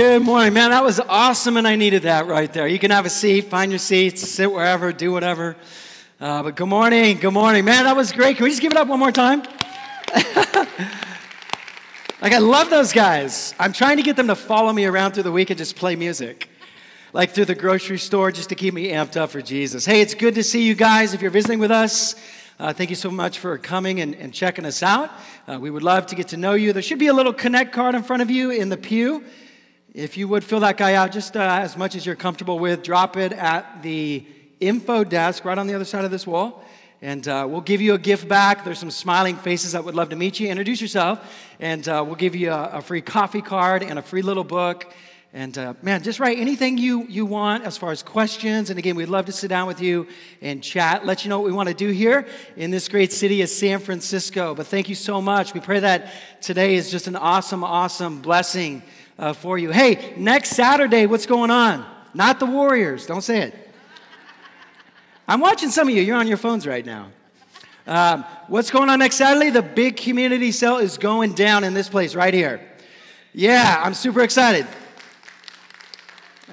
Good morning, man. That was awesome, and I needed that right there. You can have a seat, find your seats, sit wherever, do whatever. Uh, but good morning, good morning, man. That was great. Can we just give it up one more time? like I love those guys. I'm trying to get them to follow me around through the week and just play music, like through the grocery store, just to keep me amped up for Jesus. Hey, it's good to see you guys. If you're visiting with us. Uh, thank you so much for coming and, and checking us out. Uh, we would love to get to know you. There should be a little connect card in front of you in the pew. If you would fill that guy out just uh, as much as you're comfortable with, drop it at the info desk right on the other side of this wall. And uh, we'll give you a gift back. There's some smiling faces that would love to meet you. Introduce yourself, and uh, we'll give you a, a, free coffee card and a free little book. And uh, man, just write anything you, you want as far as questions. And again, we'd love to sit down with you and chat, let you know what we want to do here in this great city of San Francisco. But thank you so much. We pray that today is just an awesome, awesome blessing uh, for you. Hey, next Saturday, what's going on? Not the Warriors. Don't say it. I'm watching some of you. You're on your phones right now. Um, what's going on next Saturday? The big community cell is going down in this place right here. Yeah, I'm super excited.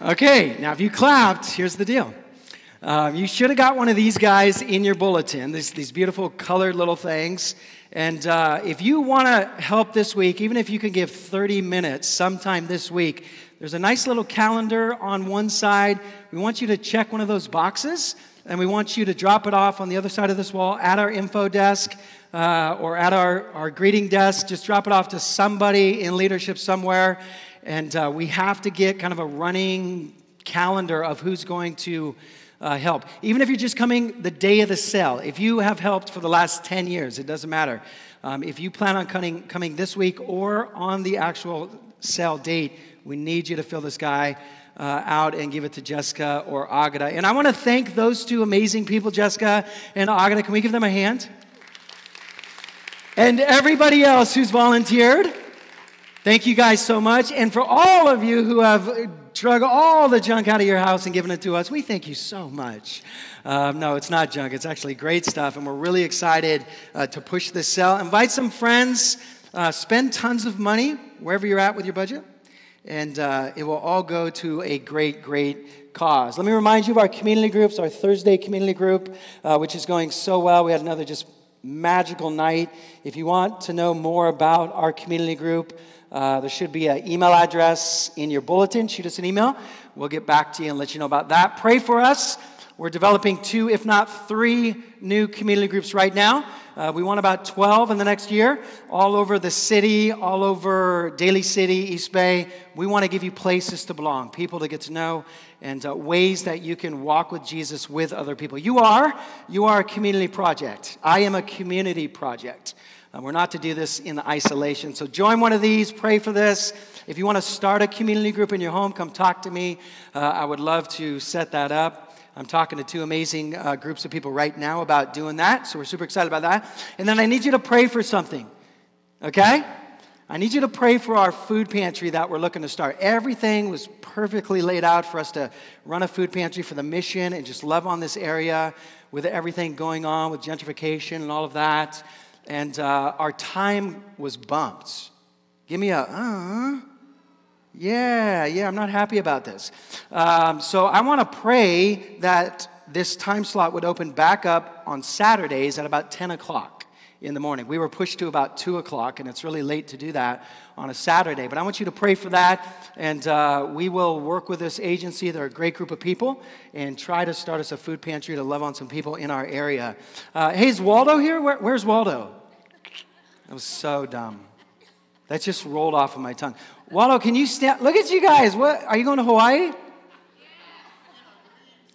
Okay, now if you clapped, here's the deal. Um, you should have got one of these guys in your bulletin, these, these beautiful colored little things. And uh, if you want to help this week, even if you can give 30 minutes sometime this week, there's a nice little calendar on one side. We want you to check one of those boxes, and we want you to drop it off on the other side of this wall at our info desk uh, or at our, our greeting desk. Just drop it off to somebody in leadership somewhere. And uh, we have to get kind of a running calendar of who's going to uh, help. Even if you're just coming the day of the sale, if you have helped for the last 10 years, it doesn't matter. Um, if you plan on coming, coming this week or on the actual sale date, we need you to fill this guy uh, out and give it to Jessica or Agata. And I want to thank those two amazing people, Jessica and Agata. Can we give them a hand? And everybody else who's volunteered. Thank you guys so much. And for all of you who have drug all the junk out of your house and given it to us, we thank you so much. Um, no, it's not junk. It's actually great stuff. And we're really excited uh, to push this sell. Invite some friends. Uh, spend tons of money wherever you're at with your budget. And uh, it will all go to a great, great cause. Let me remind you of our community groups, our Thursday community group, uh, which is going so well. We had another just magical night. If you want to know more about our community group, uh, there should be an email address in your bulletin. Shoot us an email. We'll get back to you and let you know about that. Pray for us. We're developing two, if not three, new community groups right now. Uh, we want about 12 in the next year, all over the city, all over Daly City, East Bay. We want to give you places to belong, people to get to know, and uh, ways that you can walk with Jesus with other people. You are, you are a community project. I am a community project. Uh, we're not to do this in isolation. So join one of these, pray for this. If you want to start a community group in your home, come talk to me. Uh, I would love to set that up. I'm talking to two amazing uh, groups of people right now about doing that. So we're super excited about that. And then I need you to pray for something, okay? I need you to pray for our food pantry that we're looking to start. Everything was perfectly laid out for us to run a food pantry for the mission and just love on this area with everything going on with gentrification and all of that and uh, our time was bumped. Give me a, uh, yeah, yeah, I'm not happy about this. Um, so I want to pray that this time slot would open back up on Saturdays at about 10 o'clock in the morning. We were pushed to about 2 o'clock, and it's really late to do that on a Saturday. But I want you to pray for that, and uh, we will work with this agency. They're a great group of people, and try to start us a food pantry to love on some people in our area. Uh, hey, is Waldo here? Where, where's Waldo? That was so dumb. That just rolled off of my tongue. Waldo, can you stand? Look at you guys. What are you going to Hawaii?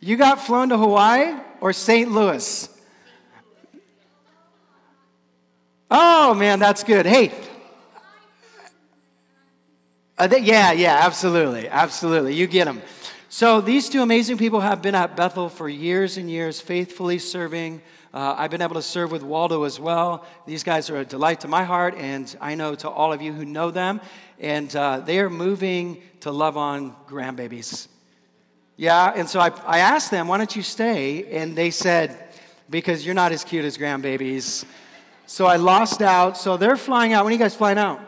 You got flown to Hawaii or St. Louis? Oh man, that's good. Hey, uh, yeah, yeah, absolutely, absolutely. You get them. So these two amazing people have been at Bethel for years and years, faithfully serving uh, I've been able to serve with Waldo as well. These guys are a delight to my heart, and I know to all of you who know them. And uh, they are moving to love on grandbabies. Yeah, and so I, I asked them, why don't you stay? And they said, because you're not as cute as grandbabies. So I lost out. So they're flying out. When are you guys flying out?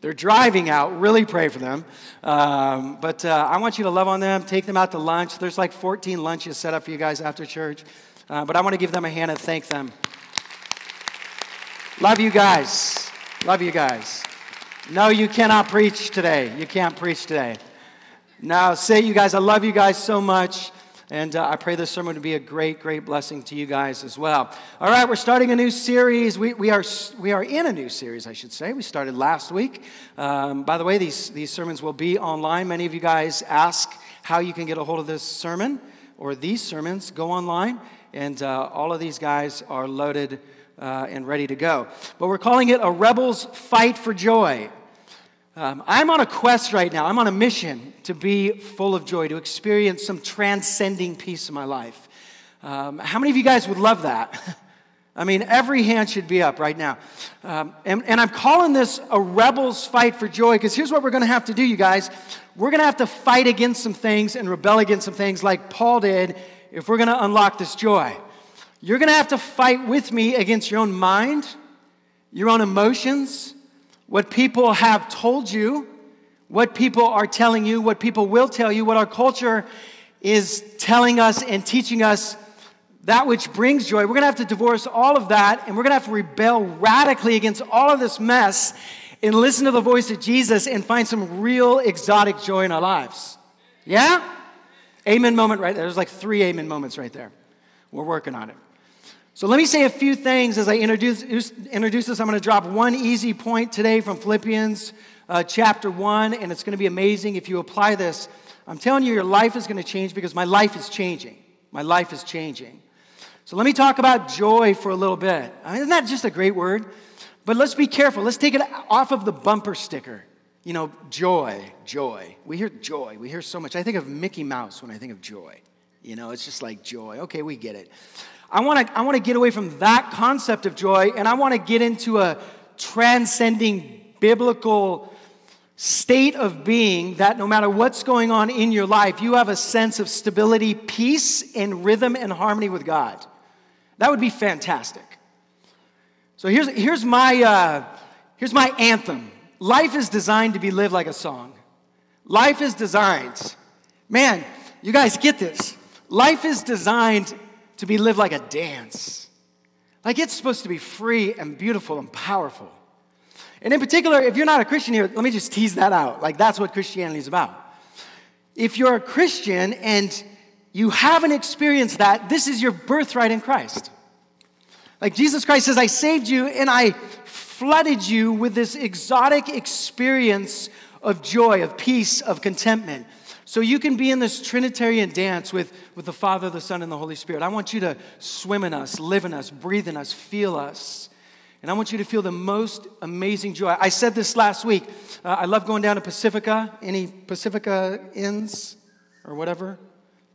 they're driving out. Really pray for them. Um, but uh, I want you to love on them, take them out to lunch. There's like 14 lunches set up for you guys after church. Uh, but I want to give them a hand and thank them. Love you guys. Love you guys. No, you cannot preach today. You can't preach today. Now, say you guys, I love you guys so much. And uh, I pray this sermon to be a great, great blessing to you guys as well. All right, we're starting a new series. We, we, are, we are in a new series, I should say. We started last week. Um, by the way, these, these sermons will be online. Many of you guys ask how you can get a hold of this sermon or these sermons. Go online, and uh, all of these guys are loaded uh, and ready to go. But we're calling it A Rebel's Fight for Joy. Um, I'm on a quest right now. I'm on a mission to be full of joy, to experience some transcending peace in my life. Um, how many of you guys would love that? I mean, every hand should be up right now. Um, and, and I'm calling this a rebel's fight for joy because here's what we're going to have to do, you guys. We're going to have to fight against some things and rebel against some things like Paul did if we're going to unlock this joy. You're going to have to fight with me against your own mind, your own emotions, what people have told you, what people are telling you, what people will tell you, what our culture is telling us and teaching us that which brings joy. We're going to have to divorce all of that and we're going to have to rebel radically against all of this mess and listen to the voice of Jesus and find some real exotic joy in our lives. Yeah? Amen moment right there. There's like three amen moments right there. We're working on it. So let me say a few things as I introduce, introduce this. I'm going to drop one easy point today from Philippians uh, chapter 1, and it's going to be amazing if you apply this. I'm telling you, your life is going to change because my life is changing. My life is changing. So let me talk about joy for a little bit. I mean, isn't that just a great word? But let's be careful. Let's take it off of the bumper sticker. You know, joy, joy. We hear joy. We hear so much. I think of Mickey Mouse when I think of joy. You know, it's just like joy. Okay, we get it. I want to I want to get away from that concept of joy and I want to get into a transcending biblical state of being that no matter what's going on in your life, you have a sense of stability, peace, and rhythm and harmony with God. That would be fantastic. So here's, here's, my, uh, here's my anthem Life is designed to be lived like a song. Life is designed, man, you guys get this. Life is designed to be lived like a dance. Like it's supposed to be free and beautiful and powerful. And in particular, if you're not a Christian here, let me just tease that out. Like that's what Christianity is about. If you're a Christian and you haven't experienced that, this is your birthright in Christ. Like Jesus Christ says, I saved you and I flooded you with this exotic experience of joy, of peace, of contentment. So you can be in this Trinitarian dance with, with the Father, the Son, and the Holy Spirit. I want you to swim in us, live in us, breathe in us, feel us. And I want you to feel the most amazing joy. I said this last week. Uh, I love going down to Pacifica. Any Pacifica inns or whatever?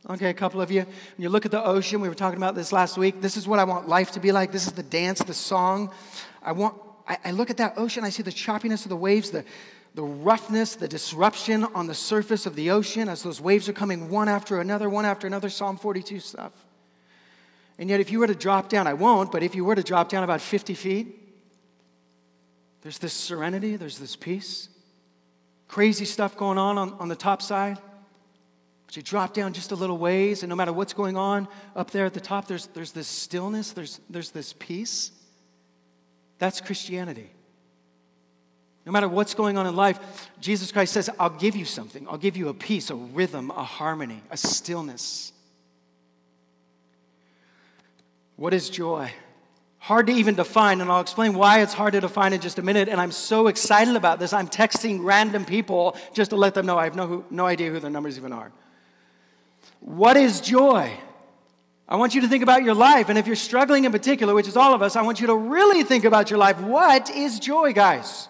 Okay, a couple of you. When you look at the ocean, we were talking about this last week. This is what I want life to be like. This is the dance, the song. I want. I, I look at that ocean. I see the choppiness of the waves, the the roughness, the disruption on the surface of the ocean as those waves are coming one after another, one after another, Psalm 42 stuff. And yet, if you were to drop down, I won't, but if you were to drop down about 50 feet, there's this serenity, there's this peace. Crazy stuff going on on, on the top side. But you drop down just a little ways, and no matter what's going on up there at the top, there's, there's this stillness, there's, there's this peace. That's Christianity. No matter what's going on in life, Jesus Christ says, I'll give you something. I'll give you a peace, a rhythm, a harmony, a stillness. What is joy? Hard to even define, and I'll explain why it's hard to define in just a minute. And I'm so excited about this. I'm texting random people just to let them know I have no, no idea who their numbers even are. What is joy? I want you to think about your life. And if you're struggling in particular, which is all of us, I want you to really think about your life. What is joy, guys?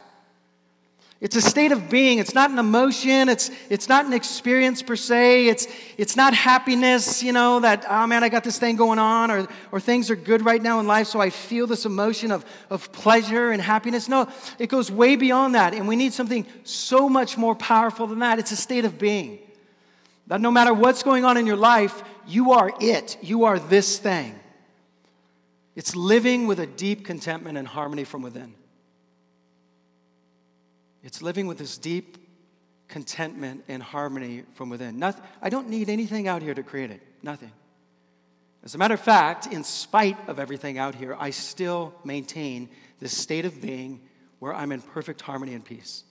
It's a state of being. It's not an emotion. It's, it's not an experience per se. It's, it's not happiness, you know, that, oh man, I got this thing going on, or, or things are good right now in life, so I feel this emotion of, of pleasure and happiness. No, it goes way beyond that. And we need something so much more powerful than that. It's a state of being. That no matter what's going on in your life, you are it. You are this thing. It's living with a deep contentment and harmony from within. It's living with this deep contentment and harmony from within. Nothing, I don't need anything out here to create it. Nothing. As a matter of fact, in spite of everything out here, I still maintain this state of being where I'm in perfect harmony and peace.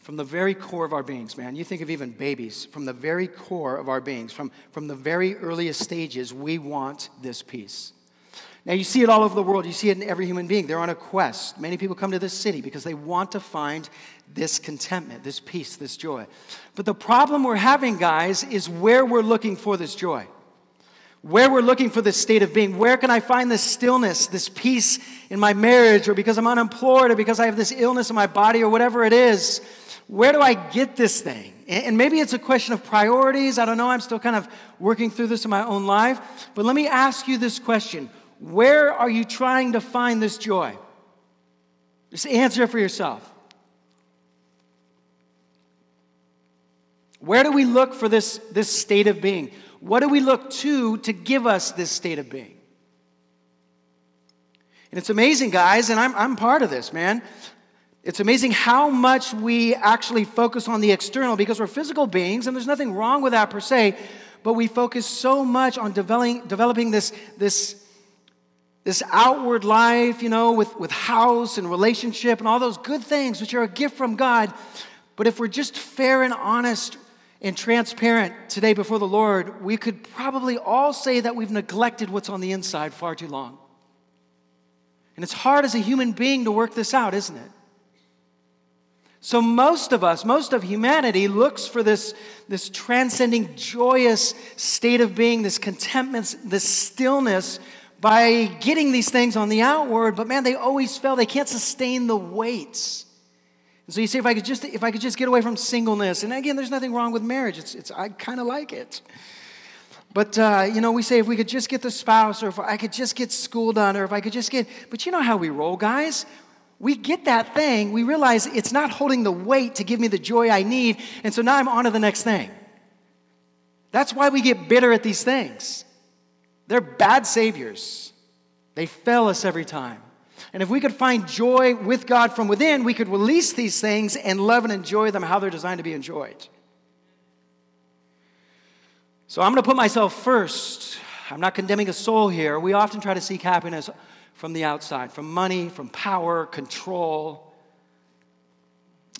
From the very core of our beings, man, you think of even babies, from the very core of our beings, from, from the very earliest stages, we want this peace. Now, you see it all over the world. You see it in every human being. They're on a quest. Many people come to this city because they want to find this contentment, this peace, this joy. But the problem we're having, guys, is where we're looking for this joy. Where we're looking for this state of being. Where can I find this stillness, this peace in my marriage, or because I'm unemployed, or because I have this illness in my body, or whatever it is? Where do I get this thing? And maybe it's a question of priorities. I don't know. I'm still kind of working through this in my own life. But let me ask you this question where are you trying to find this joy? Just answer for yourself. Where do we look for this, this state of being? What do we look to to give us this state of being? And it's amazing, guys, and I'm, I'm part of this, man. It's amazing how much we actually focus on the external because we're physical beings, and there's nothing wrong with that per se, but we focus so much on developing, developing this, this this outward life, you know, with, with house and relationship and all those good things, which are a gift from God. But if we're just fair and honest and transparent today before the Lord, we could probably all say that we've neglected what's on the inside far too long. And it's hard as a human being to work this out, isn't it? So, most of us, most of humanity looks for this, this transcending, joyous state of being, this contentment, this stillness by getting these things on the outward, but man, they always fail. They can't sustain the weights. And so you see, if I could just if I could just get away from singleness, and again, there's nothing wrong with marriage. It's, it's I kind of like it. But uh, you know, we say if we could just get the spouse, or if I could just get school done, or if I could just get. But you know how we roll, guys. We get that thing. We realize it's not holding the weight to give me the joy I need, and so now I'm on to the next thing. That's why we get bitter at these things. They're bad saviors. They fail us every time. And if we could find joy with God from within, we could release these things and love and enjoy them how they're designed to be enjoyed. So I'm going to put myself first. I'm not condemning a soul here. We often try to seek happiness from the outside, from money, from power, control.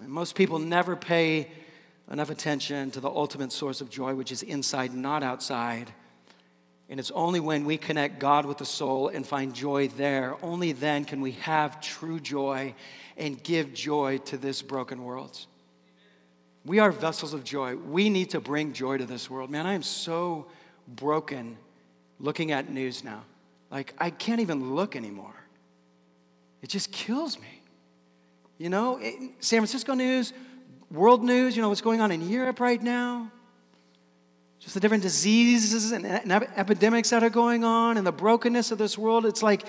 And most people never pay enough attention to the ultimate source of joy, which is inside, not outside. And it's only when we connect God with the soul and find joy there, only then can we have true joy and give joy to this broken world. We are vessels of joy. We need to bring joy to this world. Man, I am so broken looking at news now. Like, I can't even look anymore. It just kills me. You know, San Francisco news, world news, you know, what's going on in Europe right now just the different diseases and, epidemics that are going on and the brokenness of this world. It's like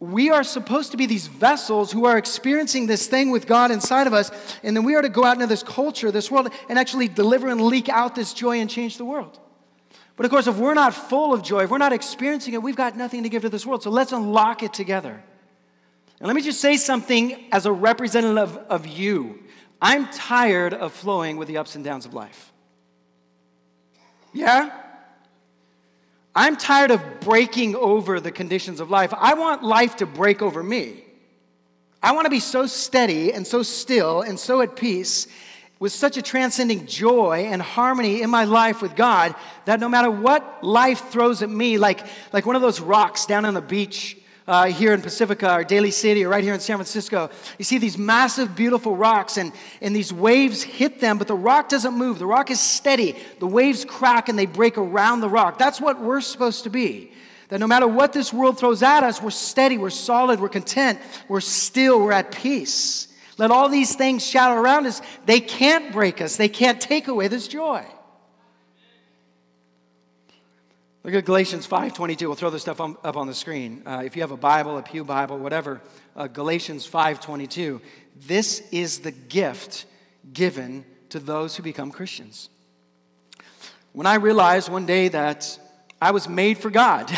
we are supposed to be these vessels who are experiencing this thing with God inside of us, and then we are to go out into this culture, this world, and actually deliver and leak out this joy and change the world. But of course, if we're not full of joy, if we're not experiencing it, we've got nothing to give to this world. So let's unlock it together. And let me just say something as a representative of you. I'm tired of flowing with the ups and downs of life. Yeah? I'm tired of breaking over the conditions of life. I want life to break over me. I want to be so steady and so still and so at peace with such a transcending joy and harmony in my life with God that no matter what life throws at me, like, like one of those rocks down on the beach uh, here in Pacifica or Daly City or right here in San Francisco. You see these massive, beautiful rocks, and, and these waves hit them, but the rock doesn't move. The rock is steady. The waves crack and they break around the rock. That's what we're supposed to be. That no matter what this world throws at us, we're steady, we're solid, we're content, we're still, we're at peace. Let all these things shatter around us. They can't break us, they can't take away this joy. Look at Galatians 5.22. We'll throw this stuff on, up on the screen. Uh, if you have a Bible, a Pew Bible, whatever, uh, Galatians 5.22. This is the gift given to those who become Christians. When I realized one day that I was made for God,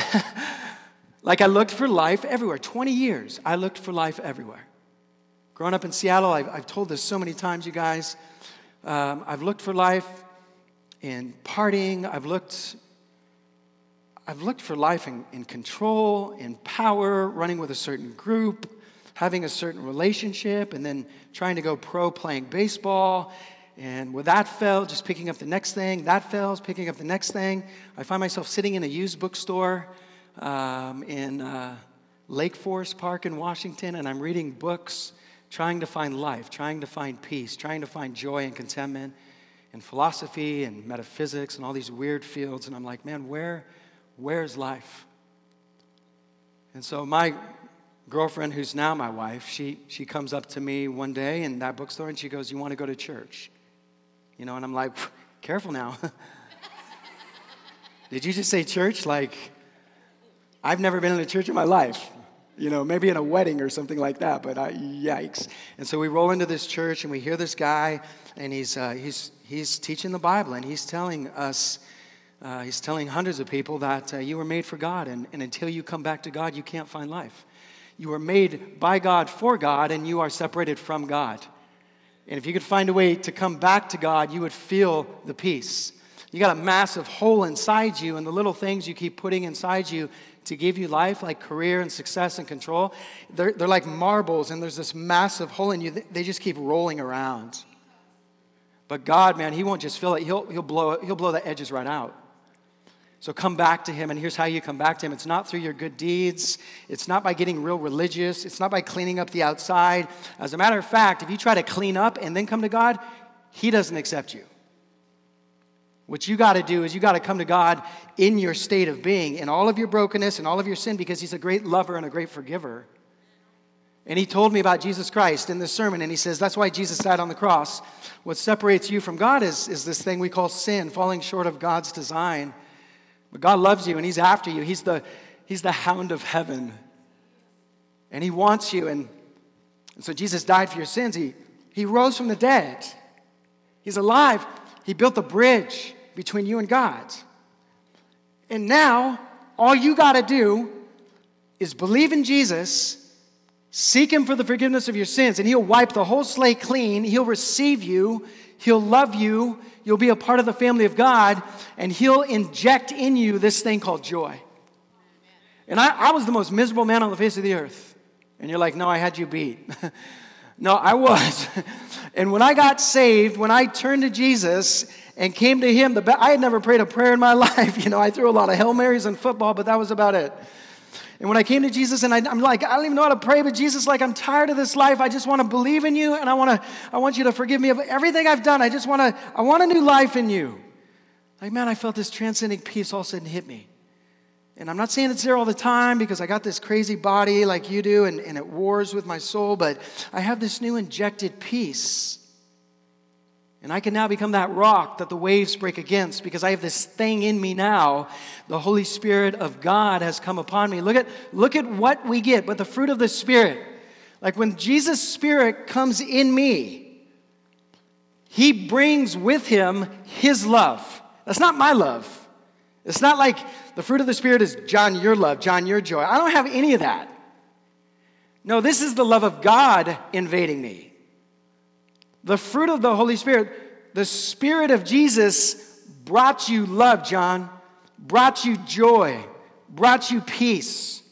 like I looked for life everywhere, 20 years, I looked for life everywhere. growing up in Seattle, I've, I've told this so many times, you guys. Um, I've looked for life in partying. I've looked, I've looked for life in, in control, in power, running with a certain group, having a certain relationship, and then trying to go pro playing baseball. And with that fell, just picking up the next thing. That fell, picking up the next thing. I find myself sitting in a used bookstore um, in uh, Lake Forest Park in Washington, and I'm reading books, trying to find life, trying to find peace, trying to find joy and contentment in philosophy and metaphysics and all these weird fields. And I'm like, man, where, where's life? And so my girlfriend, who's now my wife, she, she comes up to me one day in that bookstore and she goes, You want to go to church? You know, and I'm like, careful now. Did you just say church? Like, I've never been in a church in my life. You know, maybe in a wedding or something like that, but I, yikes. And so we roll into this church and we hear this guy, and he's, uh, he's, he's teaching the Bible, and he's telling us, uh, he's telling hundreds of people that uh, you were made for God, and, and until you come back to God, you can't find life. You were made by God for God, and you are separated from God. And if you could find a way to come back to God, you would feel the peace. You got a massive hole inside you, and the little things you keep putting inside you to give you life, like career and success and control, they're, they're like marbles, and there's this massive hole in you. They just keep rolling around. But God, man, He won't just fill it, He'll, he'll, blow, it, he'll blow the edges right out. So come back to Him, and here's how you come back to Him. It's not through your good deeds, it's not by getting real religious, it's not by cleaning up the outside. As a matter of fact, if you try to clean up and then come to God, He doesn't accept you. What you got to do is you got to come to God in your state of being, in all of your brokenness and all of your sin, because He's a great lover and a great forgiver. And he told me about Jesus Christ in this sermon, and he says, That's why Jesus died on the cross. What separates you from God is, is this thing we call sin, falling short of God's design. But God loves you and He's after you. He's the, he's the hound of heaven. And He wants you. And, and so Jesus died for your sins. He, he rose from the dead. He's alive. He built a bridge between you and God. And now, all you got to do is believe in Jesus, seek Him for the forgiveness of your sins, and He'll wipe the whole slate clean. He'll receive you, He'll love you, you'll be a part of the family of God, and He'll inject in you this thing called joy. And I, I was the most miserable man on the face of the earth. And you're like, no, I had you beat. no, I was. and when I got saved, when I turned to Jesus and came to Him, the I had never prayed a prayer in my life. You know, I threw a lot of Hail Marys in football, but that was about it. And when I came to Jesus and I, am like, I don't even know how to pray, but Jesus, like, I'm tired of this life. I just want to believe in you and I want to, I want you to forgive me of everything I've done. I just want to, I want a new life in you. Like, man, I felt this transcending peace all of a sudden hit me. And I'm not saying it's there all the time because I got this crazy body like you do and, and it wars with my soul, but I have this new injected peace and I can now become that rock that the waves break against because I have this thing in me now. The Holy Spirit of God has come upon me. Look at, look at what we get, but the fruit of the Spirit. Like when Jesus' Spirit comes in me, He brings with Him His love. That's not my love. It's not like the fruit of the Spirit is John, your love, John, your joy. I don't have any of that. No, this is the love of God invading me. The fruit of the Holy Spirit, the Spirit of Jesus brought you love, John, brought you joy, brought you peace,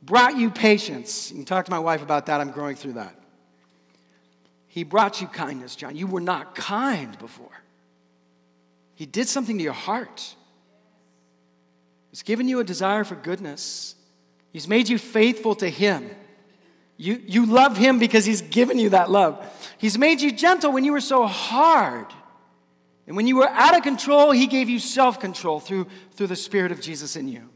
brought you patience. You can talk to my wife about that. I'm growing through that. He brought you kindness, John. You were not kind before. He did something to your heart. He's given you a desire for goodness. He's made you faithful to Him. You, you love him because he's given you that love. He's made you gentle when you were so hard. And when you were out of control, he gave you self control through, through the Spirit of Jesus in you.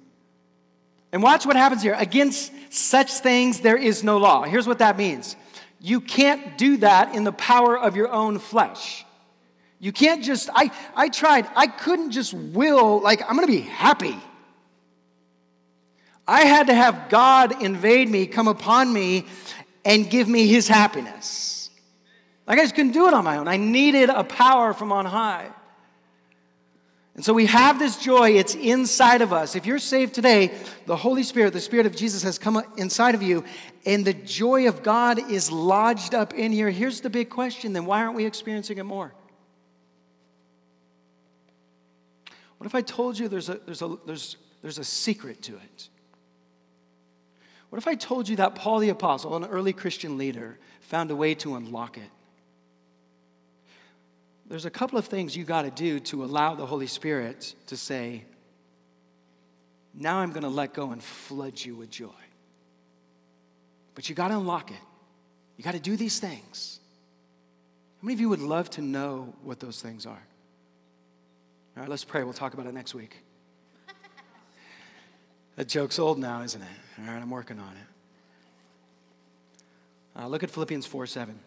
And watch what happens here. Against such things, there is no law. Here's what that means you can't do that in the power of your own flesh. You can't just, I, I tried, I couldn't just will, like, I'm gonna be happy. I had to have God invade me, come upon me, and give me his happiness. Like I just couldn't do it on my own. I needed a power from on high. And so we have this joy, it's inside of us. If you're saved today, the Holy Spirit, the Spirit of Jesus has come inside of you, and the joy of God is lodged up in here. Here's the big question then why aren't we experiencing it more? What if I told you there's a, there's a, there's, there's a secret to it? What if I told you that Paul the Apostle, an early Christian leader, found a way to unlock it? There's a couple of things you got to do to allow the Holy Spirit to say, now I'm going to let go and flood you with joy. But you got to unlock it. You got to do these things. How many of you would love to know what those things are? All right, let's pray. We'll talk about it next week. that joke's old now, isn't it? All right, I'm working on it. Uh, look at Philippians 4 7.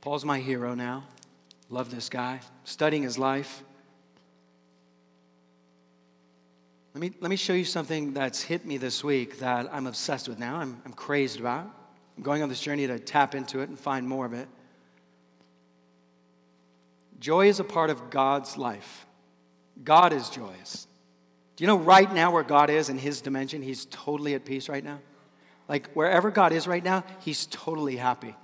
Paul's my hero now. Love this guy, studying his life. Let me, let me show you something that's hit me this week that I'm obsessed with now, I'm, I'm crazed about. I'm going on this journey to tap into it and find more of it. Joy is a part of God's life. God is joyous. Do you know right now where God is in his dimension? He's totally at peace right now. Like wherever God is right now, he's totally happy.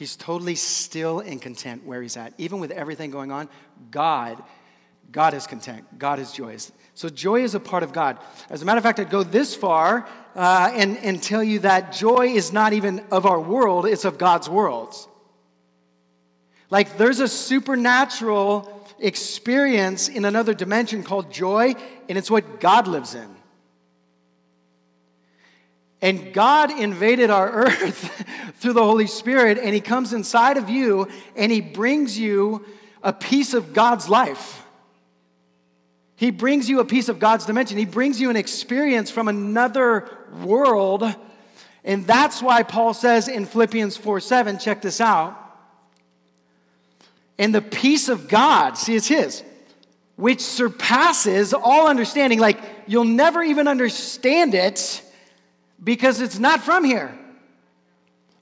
He's totally still and content where he's at. Even with everything going on, God, God is content. God is joyous. So joy is a part of God. As a matter of fact, I'd go this far uh, and, and tell you that joy is not even of our world, it's of God's world. Like there's a supernatural experience in another dimension called joy, and it's what God lives in. And God invaded our earth through the Holy Spirit, and He comes inside of you and He brings you a piece of God's life. He brings you a piece of God's dimension. He brings you an experience from another world. And that's why Paul says in Philippians 4 7, check this out. And the peace of God, see, it's His, which surpasses all understanding. Like, you'll never even understand it because it's not from here.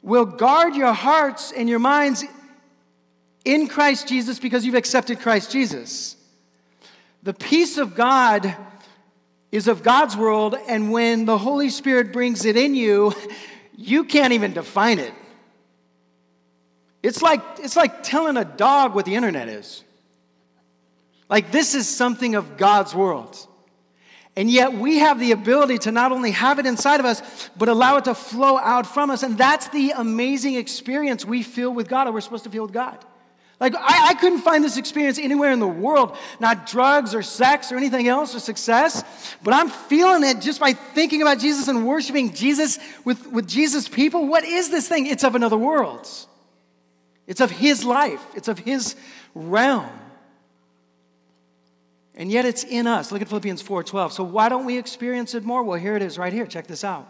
Will guard your hearts and your minds in Christ Jesus because you've accepted Christ Jesus. The peace of God is of God's world, and when the Holy Spirit brings it in you, you can't even define it. It's like, it's like telling a dog what the internet is. Like, this is something of God's world. And yet we have the ability to not only have it inside of us, but allow it to flow out from us. And that's the amazing experience we feel with God, or we're supposed to feel with God. Like, I, I, couldn't find this experience anywhere in the world, not drugs or sex or anything else or success, but I'm feeling it just by thinking about Jesus and worshiping Jesus with, with Jesus' people. What is this thing? It's of another world, it's of His life, it's of His realm. And yet it's in us. Look at Philippians 4:12. So why don't we experience it more? Well, here it is right here. Check this out.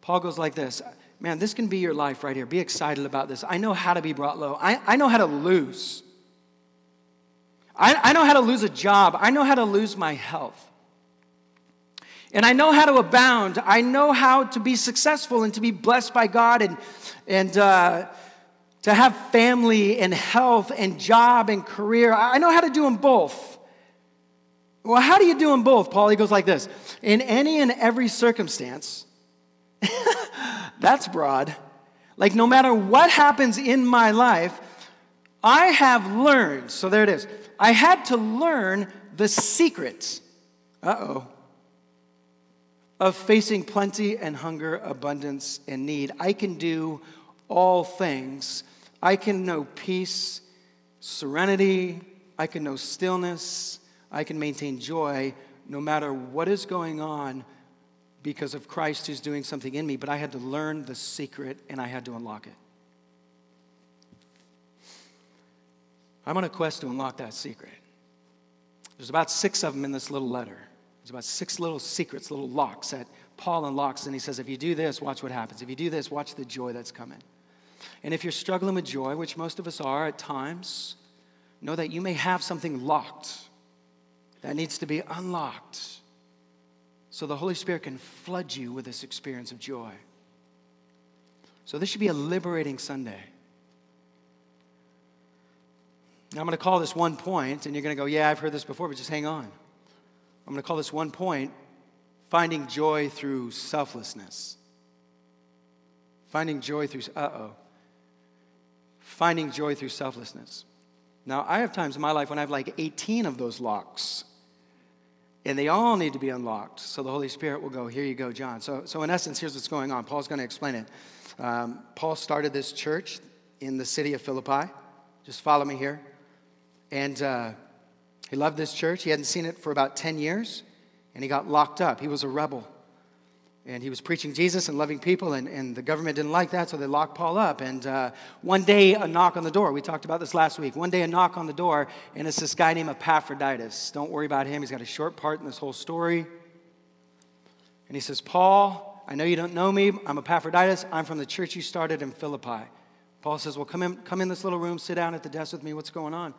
Paul goes like this. Man, this can be your life right here. Be excited about this. I know how to be brought low. I, I know how to lose. I, I know how to lose a job. I know how to lose my health. And I know how to abound. I know how to be successful and to be blessed by God and, and uh, to have family and health and job and career. I know how to do them both. Well, how do you do them both, Paul? He goes like this In any and every circumstance, that's broad. Like, no matter what happens in my life, I have learned, so there it is. I had to learn the secrets, uh oh, of facing plenty and hunger, abundance and need. I can do all things I can know peace, serenity, I can know stillness, I can maintain joy no matter what is going on because of Christ who's doing something in me. But I had to learn the secret and I had to unlock it. I'm on a quest to unlock that secret. There's about six of them in this little letter. There's about six little secrets, little locks that Paul unlocks. And he says, if you do this, watch what happens. If you do this, watch the joy that's coming. And if you're struggling with joy, which most of us are at times, know that you may have something locked that needs to be unlocked so the Holy Spirit can flood you with this experience of joy. So, this should be a liberating Sunday. Now, I'm going to call this one point, and you're going to go, Yeah, I've heard this before, but just hang on. I'm going to call this one point finding joy through selflessness. Finding joy through, uh oh. Finding joy through selflessness. Now, I have times in my life when I have like 18 of those locks, and they all need to be unlocked. So the Holy Spirit will go, Here you go, John. So, so in essence, here's what's going on. Paul's going to explain it. Um, Paul started this church in the city of Philippi. Just follow me here. And uh, he loved this church. He hadn't seen it for about 10 years, and he got locked up. He was a rebel. And he was preaching Jesus and loving people, and, and the government didn't like that, so they locked Paul up. And uh, one day, a knock on the door. We talked about this last week. One day, a knock on the door, and it's this guy named Epaphroditus. Don't worry about him, he's got a short part in this whole story. And he says, Paul, I know you don't know me. I'm Epaphroditus. I'm from the church you started in Philippi. Paul says, Well, come in, come in this little room, sit down at the desk with me. What's going on?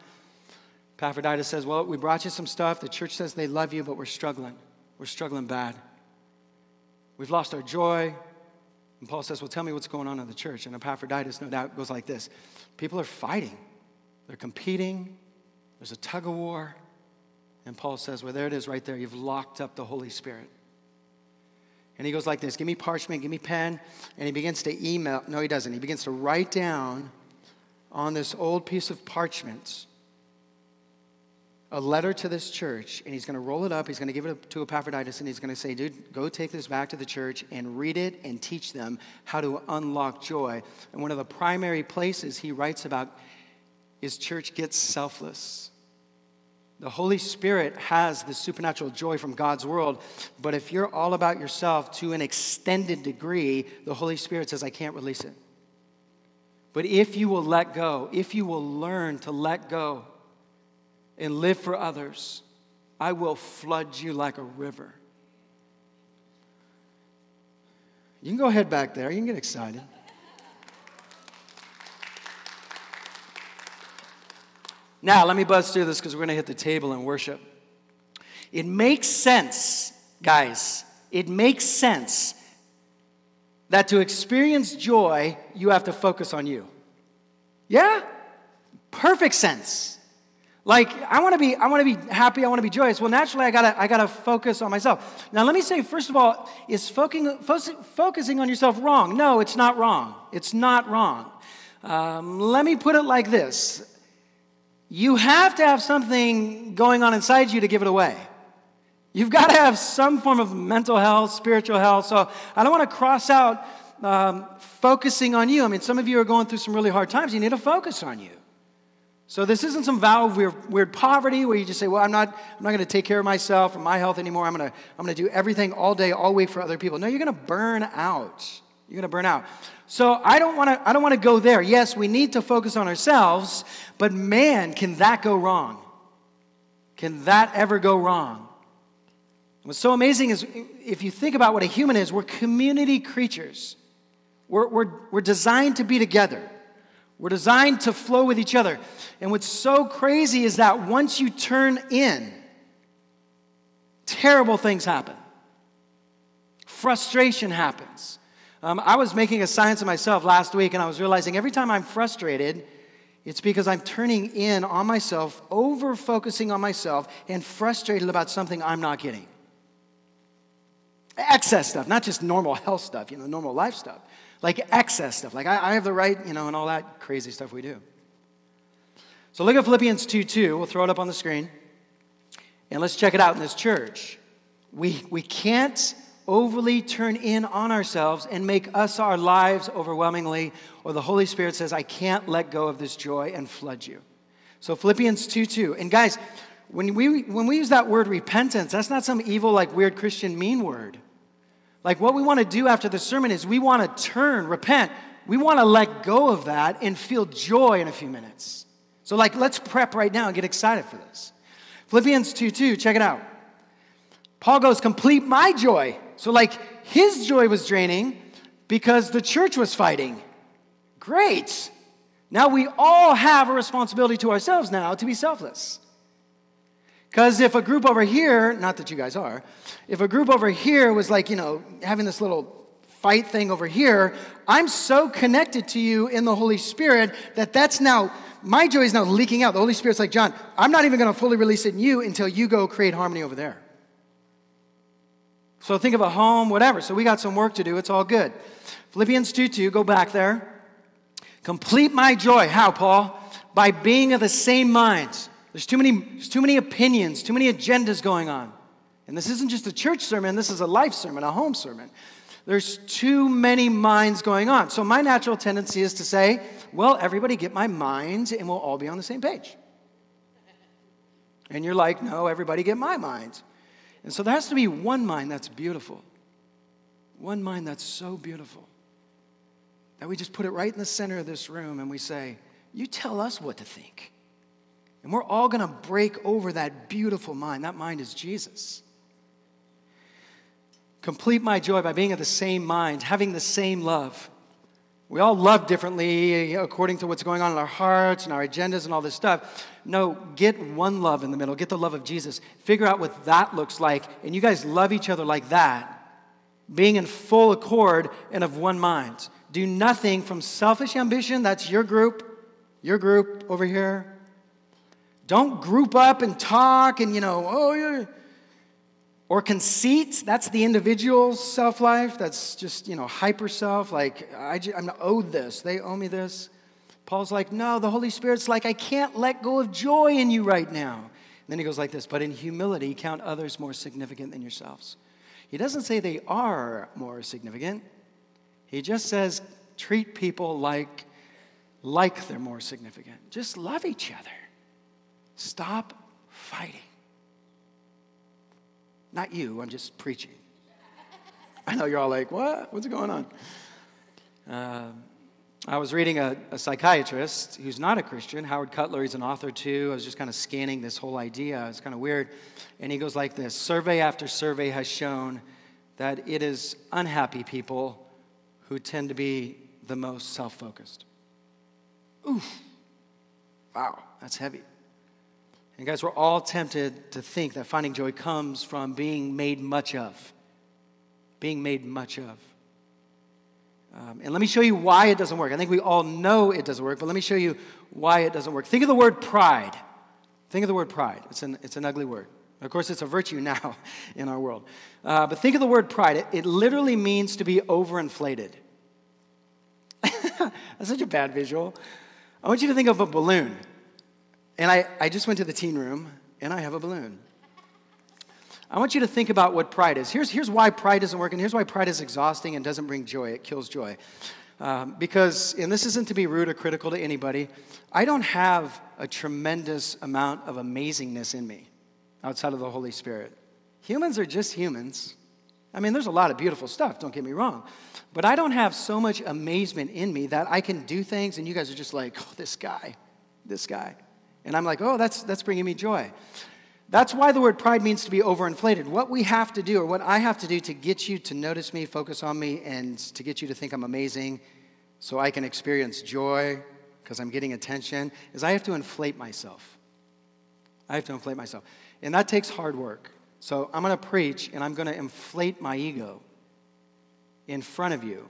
Epaphroditus says, Well, we brought you some stuff. The church says they love you, but we're struggling. We're struggling bad. We've lost our joy. And Paul says, Well, tell me what's going on in the church. And Epaphroditus, no doubt, goes like this People are fighting, they're competing, there's a tug of war. And Paul says, Well, there it is right there. You've locked up the Holy Spirit. And he goes like this Give me parchment, give me pen. And he begins to email. No, he doesn't. He begins to write down on this old piece of parchment a letter to this church and he's going to roll it up. He's going to give it to Epaphroditus and he's going to say, dude, go take this back to the church and read it and teach them how to unlock joy. And one of the primary places he writes about is church gets selfless. The Holy Spirit has the supernatural joy from God's world, but if you're all about yourself to an extended degree, the Holy Spirit says, I can't release it. But if you will let go, if you will learn to let go, and live for others, I will flood you like a river. You can go ahead back there. You can get excited. Now, let me buzz through this because we're going to hit the table and worship. It makes sense, guys. It makes sense that to experience joy, you have to focus on you. Yeah? Perfect sense. Like, I want to be, I want to be happy, I want to be joyous. Well, naturally, I gotta, I gotta focus on myself. Now, let me say, first of all, is focusing, focusing on yourself wrong? No, it's not wrong. It's not wrong. Um, let me put it like this you have to have something going on inside you to give it away. You've got to have some form of mental health, spiritual health. So I don't want to cross out um, focusing on you. I mean, some of you are going through some really hard times. You need to focus on you. So this isn't some vow of weird, weird poverty where you just say, well, I'm not, I'm not going to take care of myself or my health anymore. I'm going to, I'm going to do everything all day, all week for other people. No, you're going to burn out. You're going to burn out. So I don't want to, I don't want to go there. Yes, we need to focus on ourselves, but man, can that go wrong? Can that ever go wrong? What's so amazing is if you think about what a human is, we're community creatures. We're, we're, we're designed to be together. We're designed to flow with each other. And what's so crazy is that once you turn in, terrible things happen. Frustration happens. Um, I was making a science of myself last week, and I was realizing every time I'm frustrated, it's because I'm turning in on myself, over focusing on myself, and frustrated about something I'm not getting. Excess stuff, not just normal health stuff, you know, normal life stuff like excess stuff, like I, I have the right, you know, and all that crazy stuff we do. So look at Philippians 2 2. We'll throw it up on the screen. And let's check it out in this church. We, we can't overly turn in on ourselves and make us our lives overwhelmingly, or the Holy Spirit says, I can't let go of this joy and flood you. So Philippians 2 2. And guys, when we, when we use that word repentance, that's not some evil, like weird Christian mean word. Like, what we want to do after the sermon is we want to turn, repent. We want to let go of that and feel joy in a few minutes. So, like, let's prep right now and get excited for this. Philippians 2 2, check it out. Paul goes, Complete my joy. So, like, his joy was draining because the church was fighting. Great. Now we all have a responsibility to ourselves now to be selfless. Because if a group over here, not that you guys are, if a group over here was like, you know, having this little fight thing over here. I'm so connected to you in the Holy Spirit that that's now, my joy is now leaking out. The Holy Spirit's like, John, I'm not even going to fully release it in you until you go create harmony over there. So think of a home, whatever. So we got some work to do. It's all good. Philippians 2 2, go back there. Complete my joy. How, Paul? By being of the same mind. There's too many, there's too many opinions, too many agendas going on. And this isn't just a church sermon, this is a life sermon, a home sermon. There's too many minds going on. So my natural tendency is to say, well, everybody get my mind and we'll all be on the same page. And you're like, no, everybody get my mind. And so there has to be one mind that's beautiful. One mind that's so beautiful that we just put it right in the center of this room and we say, You tell us what to think. And we're all going to break over that beautiful mind. That mind is Jesus. Complete my joy by being of the same mind, having the same love. We all love differently according to what's going on in our hearts and our agendas and all this stuff. No, get one love in the middle. Get the love of Jesus. Figure out what that looks like. And you guys love each other like that, being in full accord and of one mind. Do nothing from selfish ambition. That's your group, your group over here. Don't group up and talk and, you know, oh, yeah. Or conceit, that's the individual's self life. That's just, you know, hyper self. Like, I just, I'm owed this. They owe me this. Paul's like, no, the Holy Spirit's like, I can't let go of joy in you right now. And then he goes like this, but in humility, count others more significant than yourselves. He doesn't say they are more significant. He just says, treat people like, like they're more significant. Just love each other. Stop fighting. Not you, I'm just preaching. I know you're all like, what? What's going on? Uh, I was reading a, a, psychiatrist who's not a Christian, Howard Cutler, he's an author too. I was just kind of scanning this whole idea. It's kind of weird. And he goes like this Survey after survey has shown that it is unhappy people who tend to be the most self focused. Oof. Wow, that's heavy. And guys, we're all tempted to think that finding joy comes from being made much of. Being made much of. Um, and let me show you why it doesn't work. I think we all know it doesn't work, but let me show you why it doesn't work. Think of the word pride. Think of the word pride. It's an, it's an ugly word. Of course, it's a virtue now in our world. Uh, but think of the word pride. It, it literally means to be overinflated. That's such a bad visual. I want you to think of a balloon. And I, I just went to the teen room and I have a balloon. I want you to think about what pride is. Here's, here's why pride doesn't work, and here's why pride is exhausting and doesn't bring joy. It kills joy. Um, because, and this isn't to be rude or critical to anybody, I don't have a tremendous amount of amazingness in me outside of the Holy Spirit. Humans are just humans. I mean, there's a lot of beautiful stuff, don't get me wrong. But I don't have so much amazement in me that I can do things, and you guys are just like, oh, this guy, this guy. And I'm like, oh, that's, that's bringing me joy. That's why the word pride means to be overinflated. What we have to do, or what I have to do to get you to notice me, focus on me, and to get you to think I'm amazing so I can experience joy because I'm getting attention, is I have to inflate myself. I have to inflate myself. And that takes hard work. So I'm going to preach and I'm going to inflate my ego in front of you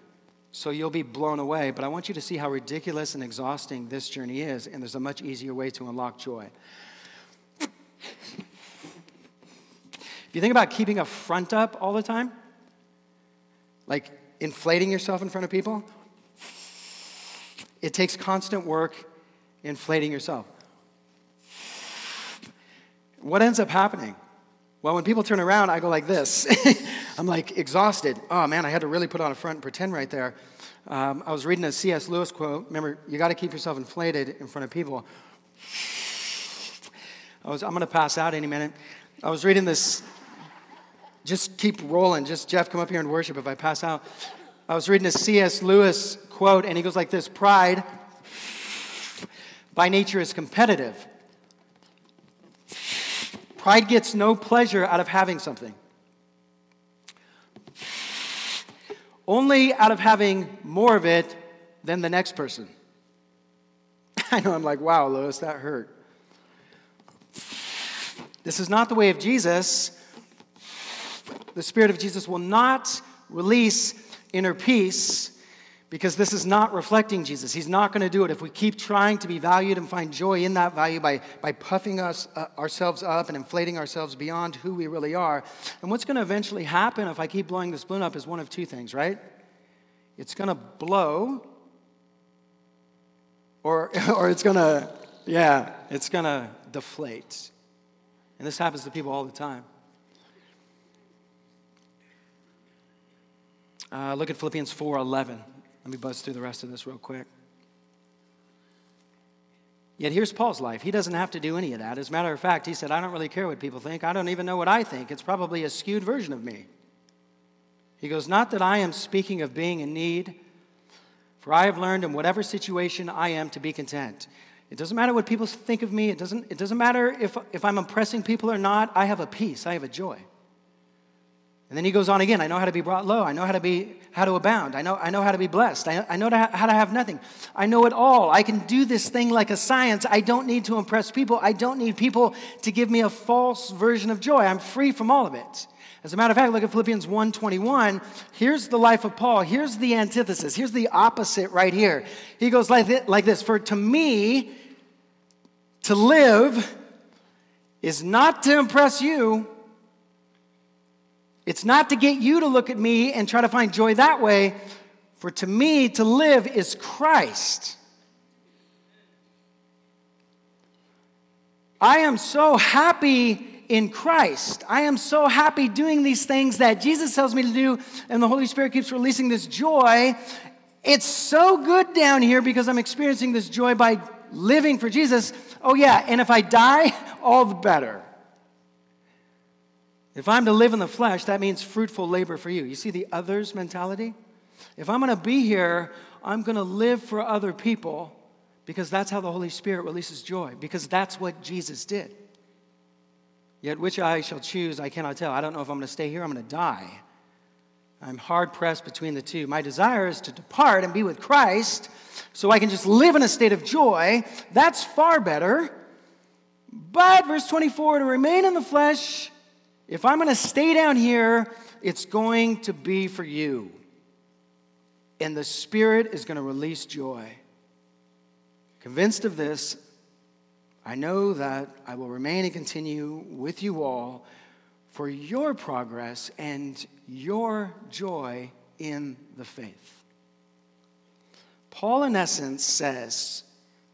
so you'll be blown away. But I want you to see how ridiculous and exhausting this journey is, and there's a much easier way to unlock joy. if you think about keeping a front up all the time, like inflating yourself in front of people, it takes constant work inflating yourself. What ends up happening? Well, when people turn around, I go like this. I'm like exhausted. Oh man, I had to really put on a front and pretend right there. Um, I was reading a C.S. Lewis quote. Remember, you got to keep yourself inflated in front of people. I was, I'm going to pass out any minute. I was reading this. Just keep rolling. Just Jeff, come up here and worship if I pass out. I was reading a C.S. Lewis quote, and he goes like this Pride, by nature, is competitive. Pride gets no pleasure out of having something, only out of having more of it than the next person. I know I'm like, wow, Lewis, that hurt. This is not the way of Jesus. The Spirit of Jesus will not release inner peace because this is not reflecting Jesus. He's not going to do it if we keep trying to be valued and find joy in that value by, by puffing us, uh, ourselves up and inflating ourselves beyond who we really are. And what's going to eventually happen if I keep blowing this balloon up is one of two things, right? It's going to blow, or, or it's going to, yeah, it's going to deflate. And this happens to people all the time. Uh, look at Philippians 4:11. Let me buzz through the rest of this real quick. Yet here's Paul's life. He doesn't have to do any of that. As a matter of fact, he said, I don't really care what people think. I don't even know what I think. It's probably a skewed version of me. He goes, Not that I am speaking of being in need, for I have learned in whatever situation I am to be content. It doesn't matter what people think of me. It doesn't, it doesn't matter if, if I'm impressing people or not. I have a peace. I have a joy. And then he goes on again. I know how to be brought low. I know how to be how to abound. I know, I know how to be blessed. I, I know to ha- how to have nothing. I know it all. I can do this thing like a science. I don't need to impress people. I don't need people to give me a false version of joy. I'm free from all of it. As a matter of fact, look at Philippians 1:21. Here's the life of Paul. Here's the antithesis. Here's the opposite right here. He goes like, like this: For to me, to live is not to impress you it's not to get you to look at me and try to find joy that way, for to me, to live is Christ. I am so happy in Christ. I am so happy doing these things that Jesus tells me to do, and the Holy Spirit keeps releasing this joy. It's so good down here because I'm experiencing this joy by living for Jesus. Oh, yeah, and if I die, all the better. If I'm to live in the flesh, that means fruitful labor for you. You see the others mentality? If I'm going to be here, I'm going to live for other people because that's how the Holy Spirit releases joy, because that's what Jesus did. Yet which I shall choose, I cannot tell. I don't know if I'm going to stay here, I'm going to die. I'm hard pressed between the two. My desire is to depart and be with Christ so I can just live in a state of joy. That's far better. But, verse 24, to remain in the flesh if I'm going to stay down here, it's going to be for you. And the Spirit is going to release joy. Convinced of this, I know that I will remain and continue with you all for your progress and your joy in the faith. Paul, in essence, says,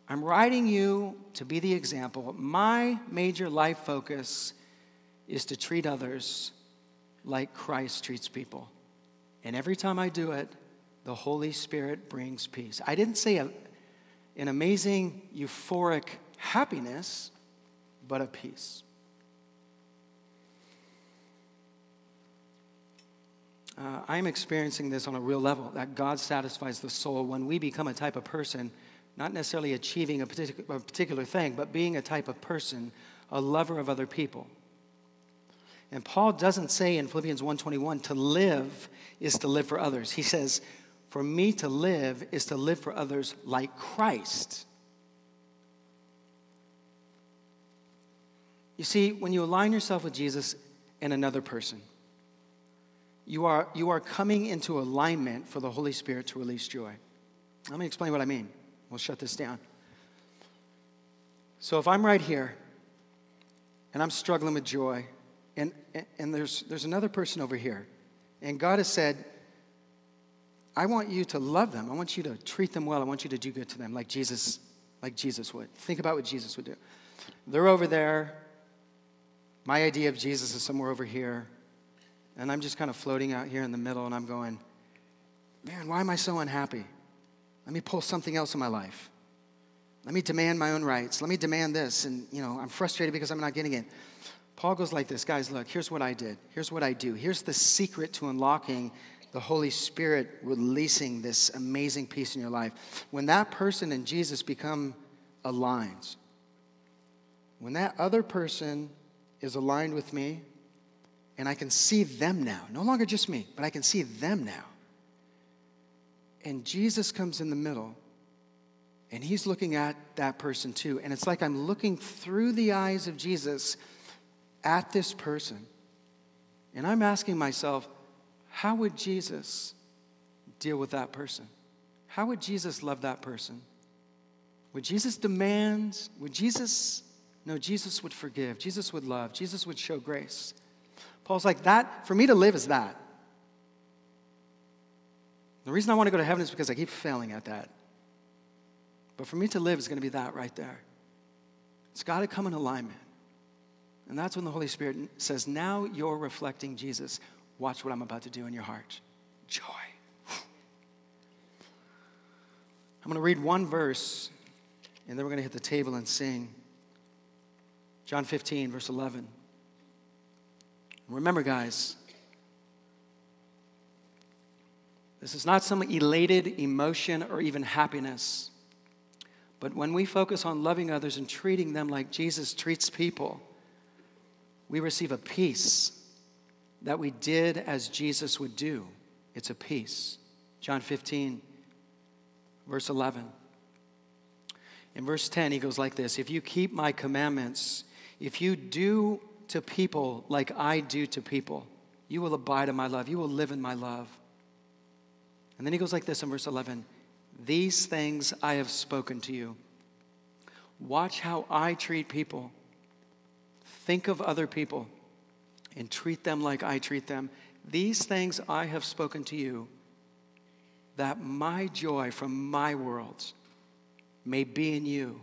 I'm writing you to be the example. My major life focus is to treat others like Christ treats people. And every time I do it, the Holy Spirit brings peace. I didn't say a, an amazing, euphoric happiness, but a peace. Uh, I'm experiencing this on a real level that God satisfies the soul when we become a type of person, not necessarily achieving a particular, a particular thing, but being a type of person, a lover of other people. And Paul doesn't say in Philippians 1:21 to live is to live for others. He says, "For me to live is to live for others like Christ." You see, when you align yourself with Jesus and another person, you are, you are coming into alignment for the Holy Spirit to release joy. Let me explain what I mean. We'll shut this down. So if I'm right here and I'm struggling with joy, and, and there's, there's another person over here. And God has said, I want you to love them. I want you to treat them well. I want you to do good to them like Jesus, like Jesus would. Think about what Jesus would do. They're over there. My idea of Jesus is somewhere over here. And I'm just kind of floating out here in the middle, and I'm going, man, why am I so unhappy? Let me pull something else in my life. Let me demand my own rights. Let me demand this. And, you know, I'm frustrated because I'm not getting it. Paul goes like this Guys, look, here's what I did. Here's what I do. Here's the secret to unlocking the Holy Spirit releasing this amazing peace in your life. When that person and Jesus become aligned, when that other person is aligned with me, and I can see them now, no longer just me, but I can see them now. And Jesus comes in the middle, and he's looking at that person too. And it's like I'm looking through the eyes of Jesus at this person. And I'm asking myself, how would Jesus deal with that person? How would Jesus love that person? Would Jesus demand? Would Jesus? No, Jesus would forgive. Jesus would love. Jesus would show grace. Paul's like, that, for me to live is that. The reason I want to go to heaven is because I keep failing at that. But for me to live is going to be that right there. It's got to come in alignment. And that's when the Holy Spirit says, Now you're reflecting Jesus. Watch what I'm about to do in your heart. Joy. I'm going to read one verse, and then we're going to hit the table and sing. John 15, verse 11. Remember, guys, This is not some elated emotion or even happiness. But when we focus on loving others and treating them like Jesus treats people, we receive a peace that we did as Jesus would do. It's a peace. John 15, verse 11. In verse 10, he goes like this If you keep my commandments, if you do to people like I do to people, you will abide in my love. You will live in my love. And then he goes like this in verse 11 These things I have spoken to you. Watch how I treat people. Think of other people and treat them like I treat them. These things I have spoken to you, that my joy from my worlds may be in you,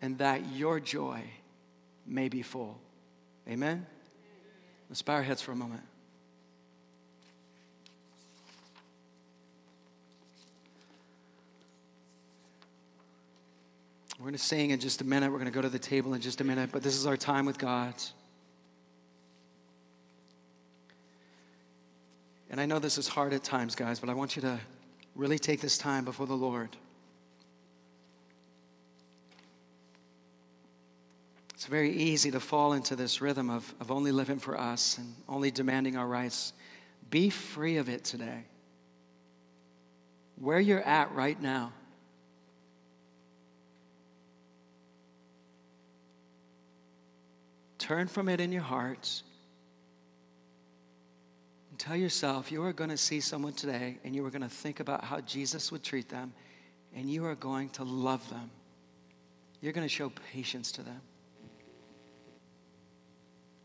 and that your joy may be full. Amen? Let's bow our heads for a moment. We're going to sing in just a minute. We're going to go to the table in just a minute, but this is our time with God. And I know this is hard at times, guys, but I want you to really take this time before the Lord. It's very easy to fall into this rhythm of, of only living for us and only demanding our rights. Be free of it today. Where you're at right now, Turn from it in your hearts. And tell yourself you are going to see someone today and you are going to think about how Jesus would treat them and you are going to love them. You're going to show patience to them.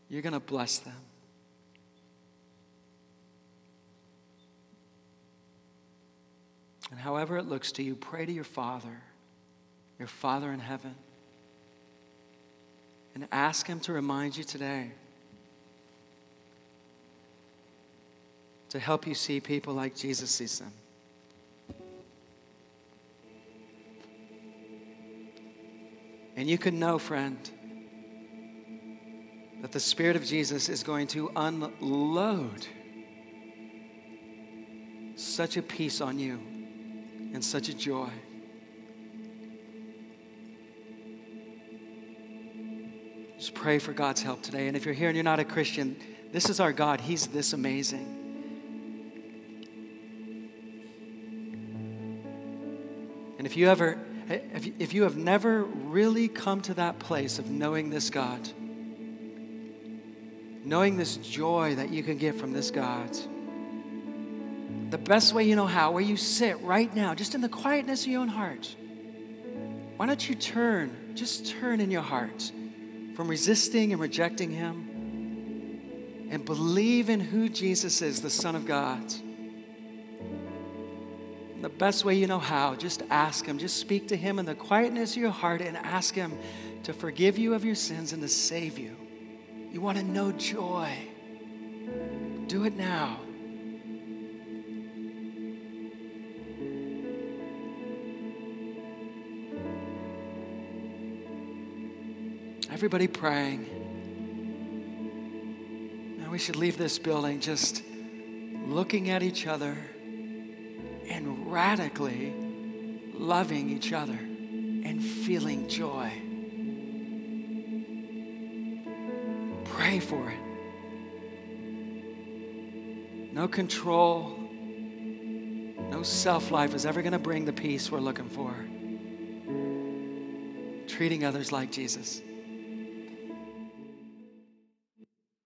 You're going to bless them. And however it looks to you, pray to your Father, your Father in heaven and ask Him to remind you today to help you see people like Jesus sees them. And you can know, friend, that the Spirit of Jesus is going to unload such a peace on you and such a joy. Just pray for God's help today. And if you're here and you're not a Christian, this is our God. He's this amazing. And if you ever, if you have never really come to that place of knowing this God, knowing this joy that you can get from this God, the best way you know how, where you sit right now, just in the quietness of your own heart, why don't you turn, just turn in your heart from resisting and rejecting Him and believe in who Jesus is, the Son of God. The best way you know how, just ask Him. Just speak to Him in the quietness of your heart and ask Him to forgive you of your sins and to save you. You want to know joy. Do it now. Everybody praying. Now we should leave this building just looking at each other and radically loving each other and feeling joy. Pray for it. No control, no self life is ever going to bring the peace we're looking for. Treating others like Jesus.